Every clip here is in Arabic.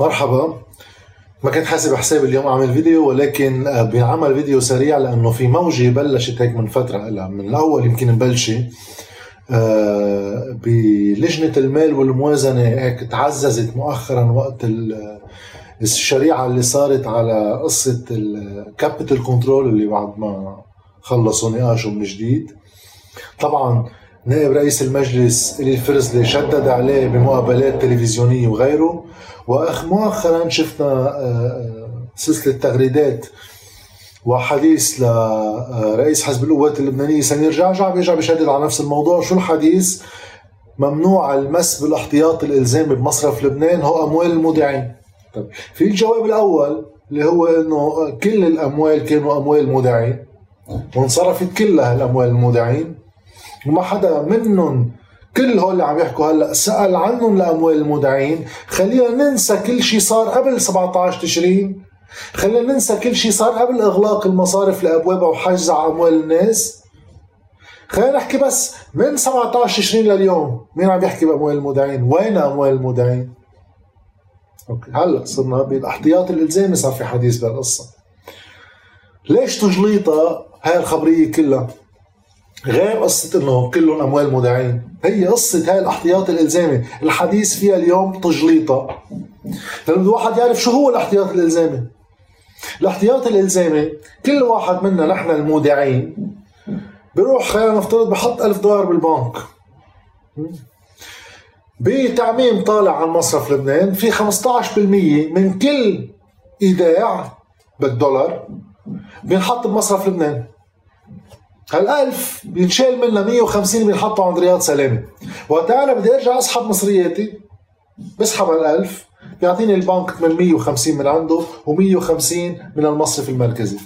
مرحبا. ما كنت حاسب حساب اليوم أعمل فيديو ولكن آه، بينعمل فيديو سريع لأنه في موجة بلشت هيك من فترة هلا من الأول يمكن مبلشه آه، بلجنة المال والموازنة هيك تعززت مؤخرا وقت الشريعة اللي صارت على قصة ال capital control اللي بعد ما خلصوا نقاشهم من جديد. طبعا نائب رئيس المجلس إلي الفرزلي شدد عليه بمقابلات تلفزيونية وغيره وأخ مؤخرا شفنا آه، آه، سلسلة تغريدات وحديث لرئيس حزب القوات اللبنانية سمير جعجع بيرجع بيشدد على نفس الموضوع. شو الحديث؟ ممنوع المس بالاحتياط الإلزامي بمصرف لبنان. هو أموال المودعين. طيب في الجواب الأول اللي هو إنه كل الأموال كانوا أموال مودعين وانصرفت كلها الأموال المودعين. وما حدا منهم كل هول اللي عم يحكوا هلأ سأل عنهم لأموال المودعين خلينا ننسى كل شيء صار قبل 17 تشرين. خلينا ننسى كل شيء صار قبل إغلاق المصارف لأبوابها وحجز على أموال الناس. خلينا نحكي بس من 17 تشرين لليوم مين عم يحكي بأموال المودعين وين أموال المودعين أوكي هلأ صرنا بالأحتياط الإلزامي صار في حديث بهالقصه ليش تجليطها هاي الخبرية كلها؟ غير قصة انه كلهم أموال مودعين. هي قصة هاي الاحتياط الإلزامي. الحديث فيها اليوم تجليطة. لأنه الواحد يعرف شو هو الاحتياط الإلزامي. الاحتياط الإلزامي كل واحد منا نحن المودعين بيروح خلينا نفترض بحط ألف دولار بالبنك. بتعميم طالع على مصرف لبنان في 15% من كل إيداع بالدولار بينحط بمصرف لبنان. هالألف بينشال منها 150 بينحطوا عند رياض سلامة. وقت أنا بدي أرجع أسحب مصرياتي بسحب هالألف بيعطيني البنك 850 من عنده و150 من المصرف المركزي.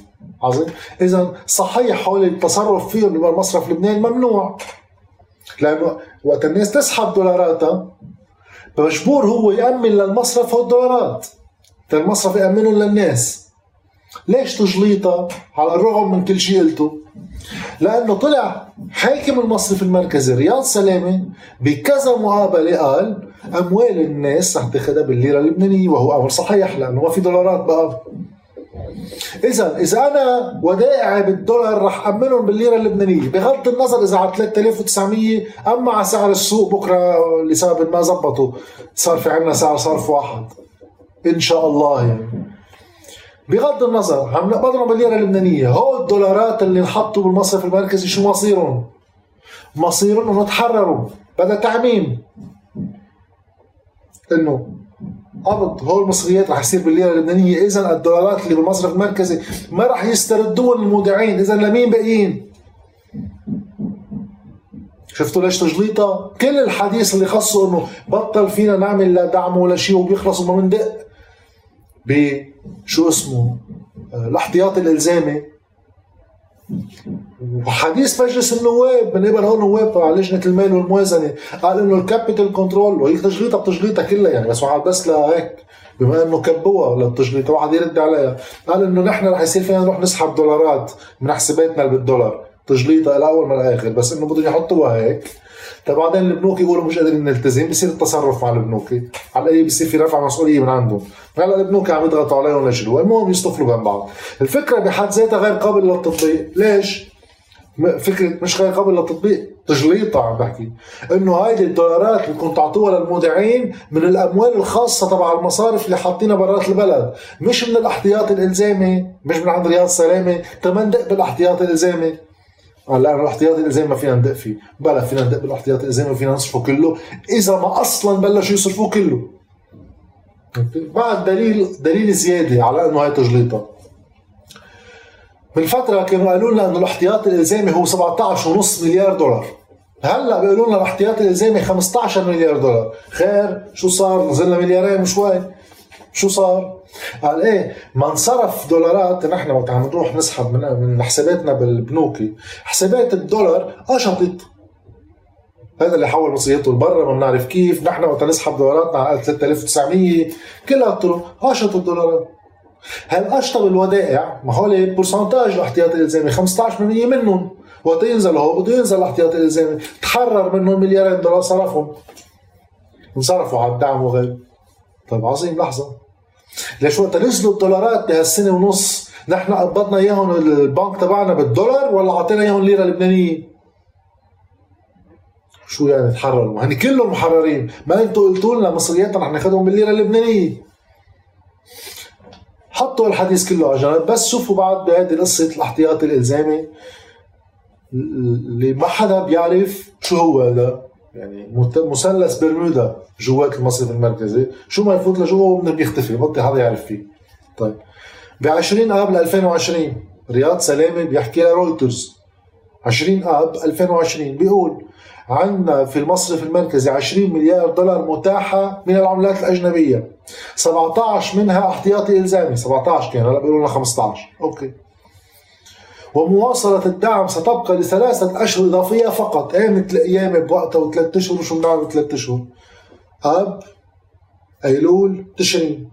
عظيم؟ إذا صحيح حول التصرف فيهم بمصرف لبنان ممنوع. لأنه وقت الناس تسحب دولاراتها مجبور هو يأمن للمصرف الدولارات المصرف يأمنهم للناس. ليش تجليطها على الرغم من كل شيء قلته. لأنه طلع حاكم المصرف المركزي رياض سلامة بكذا مقابلة قال أموال الناس رح تاخذها بالليرة اللبنانية وهو أمر صحيح لأنه ما في دولارات بقى. اذا إذا أنا ودائعي بالدولار رح امنهم بالليرة اللبنانية. بغض النظر إذا على 3900 أما على سعر السوق بكرة لسبب ما زبطوا صار في عندنا سعر صرف واحد. إن شاء الله يعني. بغض النظر عم نقبضهم بالليره اللبنانيه هول الدولارات اللي انحطوا بالمصرف المركزي شو مصيرهم؟ مصيرهم إنه تحرروا بدأ تعميم إنه قبض هول المصريات رح يصير بالليرة اللبنانية إذا الدولارات اللي بالمصرف المركزي ما رح يستردون المودعين إذا لمين باقيين؟ شفتوا ليش تجليطة؟ كل الحديث اللي خصه إنه بطل فينا نعمل لا دعم ولا شيء وبيخلص وما بندق بشو اسمه؟ الاحتياط الإلزامي. وحديث مجلس النواب قبل هون نواب على لجنة المال والموازنة قال إنه ال capital control وهي تجليطها بتجليطها كلها يعني بس بس لهيك بما إنه كبوها للتجليط واحد يرد عليها. قال إنه نحن رح يصير فينا نروح نسحب دولارات من حساباتنا بالدولار. تجليطها الأول من الآخر بس إنه بدهم يحطوها هيك. طيب بعدين البنوك يقولوا مش قادرين نلتزم بصير التصرف مع البنوك على الأقل بصير في رفع مسؤولية من عندهم. هلأ البنوك عم يضغطوا عليهم ليشيلوها المهم يصطفلوا بين بعض. الفكرة بحد ذاتها غير قابلة للتطبيق. ليش؟ فكرة مش غير قابلة للتطبيق تجليطها عم بحكي. إنه هيدي الدولارات اللي كنت تعطوها للمودعين من الأموال الخاصة تبع المصارف اللي حاطينها برات البلد. مش من الاحتياط الإلزامي مش من عند رياض سلامة تمندق بالاحتياط الإلزامي. هلا الاحتياطي الالزامي ما فينا ندق فيه. بلا فينا ندق بالاحتياطي الالزامي وفينا نصرفه كله. إذا ما أصلا بلشوا يصرفوه كله. بعد دليل دليل زيادة على إنه هاي تجليطة. من فتره كانوا قالوا لنا إنه الاحتياطي الالزامي هو 17.5 مليار دولار. هلأ بيقولوا لنا الاحتياطي الالزامي 15 مليار دولار. خير شو صار؟ نزلنا مليارين وشوي شو صار؟ قال إيه ما انصرف دولارات نحن وقت عم نروح نسحب من من حساباتنا بالبنوكي حسابات الدولار قشطت هذا اللي حول مصرياته لبرا ما بنعرف كيف. نحن وقت نسحب دولاراتنا على 3900 كلها الطرق قشطوا الدولارات. هل اشطب الودائع؟ ما هول بورسنتاج الاحتياطي الالزامي 15% منهم. وقت ينزل هو بده ينزل الاحتياطي الالزامي تحرر منهم مليارين دولار صرفهم. انصرفوا على الدعم وغيره. طيب عظيم لحظة ليش وقت نزلوا الدولارات بهالسنة ونص نحن قبضنا إياهم البنك تبعنا بالدولار ولا أعطينا إياهم ليره لبنانيه؟ شو يعني تحرروا؟ هن كلهم محررين، ما أنتم قلتوا لنا مصرياتنا رح ناخذهم بالليرة اللبنانية. حطوا الحديث كله على جنب بس شوفوا بعد بهذه قصة الاحتياطي الإلزامي اللي ما حدا بيعرف شو هو هذا يعني مثلث برمودا جوات المصرف المركزي. شو ما يفوت لجوا منه بيختفي بطي حدا يعرف فيه. طيب. ب 20 اب 2020 رياض سلامه بيحكي لرويترز 20 آب 2020 بيقول عندنا في المصرف المركزي 20 مليار دولار متاحة من العملات الأجنبية. 17 منها احتياطي إلزامي. 17 كان هلا بيقولوا لنا 15 okay. ومواصلة الدعم ستبقى لثلاثة أشهر إضافية فقط. قامت الأيام بوقتها وثلاث أشهر وشو بنعمل بثلاث أشهر. آب أيلول تشرين.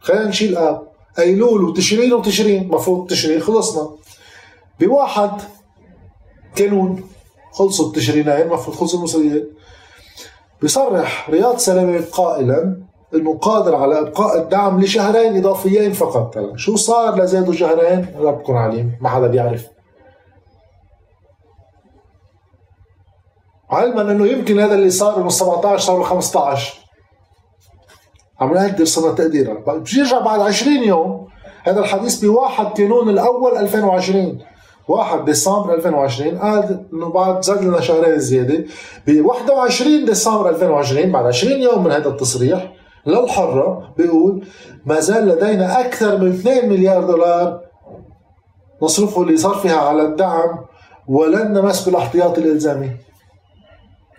خلينا نشيل آب. أيلول وتشرين وتشرين. مفروض تشرين. خلصنا. بواحد كانون خلصوا التشرينين المفروض خلصوا المصريين بيصرح رياض سلامة قائلا انه قادر على إبقاء الدعم لشهرين إضافيين فقط. هلا شو صار لزادوا شهرين ربكم عليم ما حدا بيعرف. علما إنه يمكن هذا اللي صار إنه 17 صار 15 عم نقدر صرنا تقديرا. بيرجع بعد 20 يوم. هذا الحديث بواحد كانون الأول 2020 1 ديسمبر 2020 قال إنه بعد زاد لنا شهرين زيادة. ب 21 ديسمبر 2020 بعد 20 يوم من هذا التصريح للحرة بيقول ما زال لدينا أكثر من 2 مليار دولار نصرفه فيها على الدعم ولن نمس بالاحتياط الإلزامي.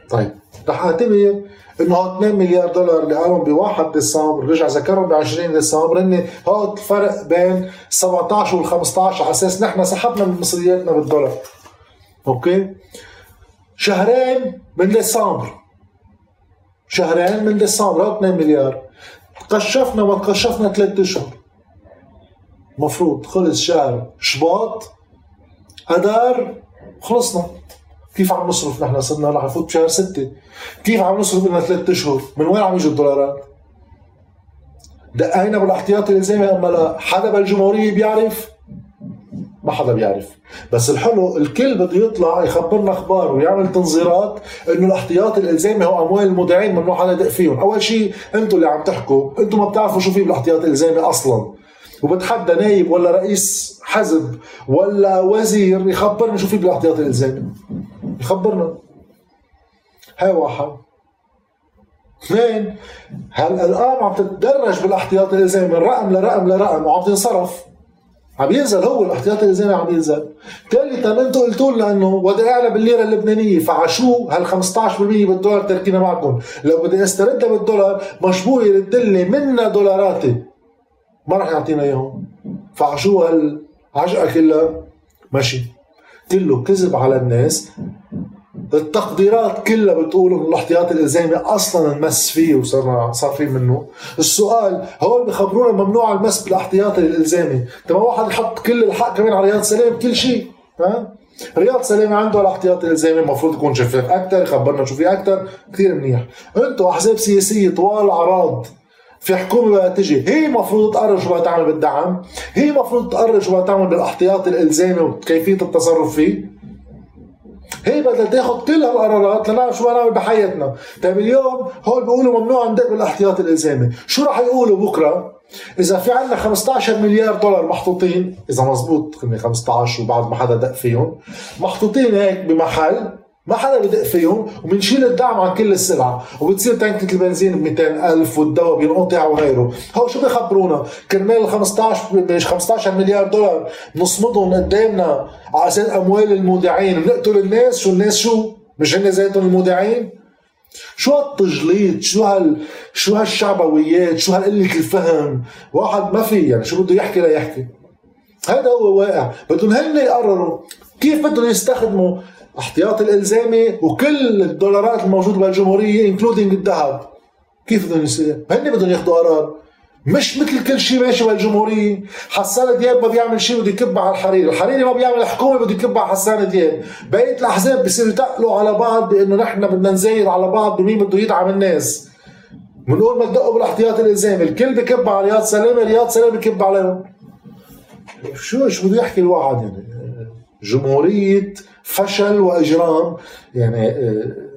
طيب رح اعتبر إنه 2 مليار دولار اللي قالهم ب 1 ديسمبر رجع ذكرهم ب 20 ديسمبر هن هذا الفرق بين 17 وال 15 على أساس نحن سحبنا من مصرياتنا بالدولار. أوكي؟ شهرين من ديسمبر. شهرين من ديسمبر 2 مليار. تقشفنا ما تقشفنا ثلاث أشهر. مفروض خلص شهر شباط اذار خلصنا. كيف عم نصرف نحن؟ صرنا رح نفوت بشهر ستة. كيف عم نصرف لنا ثلاث أشهر؟ من وين عم يجوا الدولارات؟ دقينا بالاحتياطي الإلزامي أما لا حدا بالجمهورية بيعرف حدا بيعرف. بس الحلو الكل بده يطلع يخبرنا أخبار ويعمل تنظيرات إنه الاحتياطي الإلزامي هو أموال المودعين ممنوع حدا يدق فيهم. أول شيء أنتم اللي عم تحكوا أنتم ما بتعرفوا شو في بالاحتياطي الإلزامي أصلا. وبتحدى نايب ولا رئيس حزب ولا وزير يخبرنا شو في بالاحتياطي الإلزامي. يخبرنا. هاي واحد. اثنين هل الآن عم تتدرج بالاحتياطي الإلزامي من رقم لرقم لرقم وعم تنصرف؟ عم ينزل هو الاحتياطي الالزامي عم ينزل. ثالثا أنتم قلتوا لنا إنه ودائعنا بالليرة اللبنانية فعشو هال 15% بالدولار تركينا معكم. لو بدي استردها بالدولار مشبوه يرد لي منا دولاراتي. ما راح يعطينا إياهم. فعشو هالعجقه كلها ماشي كله كذب على الناس. التقديرات كلها بتقول إنه الاحتياط الالزامي أصلا انمس فيه وصار صار فيه منه. السؤال هول بخبرونا ممنوع المس بالاحتياطي الالزامي تبع واحد يحط كل الحق كمان على رياض سلام كل شيء ها؟ رياض سلامة عنده الاحتياطي الالزامي المفروض يكون شفاف أكثر يخبرنا شو في أكثر كثير منيح. أنتم أحزاب سياسية طوال عراض في حكومة بقى تجي هي المفروض تقرر شو بدها تعمل بالدعم هي المفروض تقرر شو بدها تعمل بالاحتياطي الالزامي وكيفية التصرف فيه. هي بدها تاخذ كل هالقرارات لنعرف شو نعمل بحياتنا. طيب اليوم هول بيقولوا ممنوع ندق بالاحتياطي الالزامي شو راح يقولوا بكرة؟ إذا في عندنا 15 مليار دولار محطوطين إذا مزبوط 15 وبعد ما حدا دق فيهم محطوطين هيك بمحل ما حدا بدق فيهم وبنشيل الدعم عن كل السلعة وبتصير تنكة البنزين ب 200 ألف والدواء بينقطع وغيره. هو شو بيخبرونا؟ كرمال ال 15 15 مليار دولار نصمدهم قدامنا على أساس أموال المودعين. بنقتل الناس شو الناس شو؟ مش هن ذاتهم المودعين؟ شو هالتجليط شو هال شو هالشعبويات؟ شو هالقلة الفهم؟ واحد ما في يعني شو بده يحكي ليحكي هذا هو واقع. بدهم هن يقرروا كيف بدهم يستخدموا احتياطي الإلزامي وكل الدولارات الموجودة بالجمهورية انكلودينج الذهب. كيف بدهم يصير؟ هن بدهم ياخذوا قرار. مش مثل كل شيء ماشي بالجمهورية. حسان دياب ما بيعمل شيء بده يكب على الحريري الحريري ما بيعمل حكومة بده يكب على حسان دياب. بقية الأحزاب بصيروا يتقلوا على بعض بأنه نحن بدنا نزايد على بعض بمين بده يدعم الناس. بنقول ما تدقوا بالاحتياط الإلزامي الكل بكب على رياض سلامه رياض سلامه بكب عليهم. شو شو بده يحكي الواحد يعني؟ جمهورية فشل وإجرام. يعني آه،.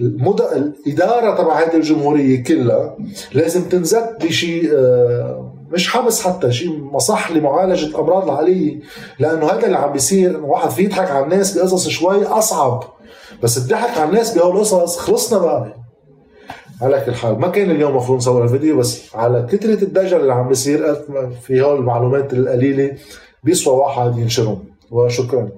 الإدارة تبع هذه الجمهورية كلها لازم تنزت بشيء آه، مش حبس حتى شيء مصح لمعالجة الأمراض العقليه لأنه هذا اللي عم بيصير واحد في يضحك على الناس بقصص شوي أصعب. بس الضحك على الناس بهالقصص خلصنا بقى. على كل حال ما كان اليوم المفروض نصور الفيديو بس على كثرة الدجل اللي عم بيصير في هول المعلومات القليلة بيسوى واحد ينشرهم. وشكرا.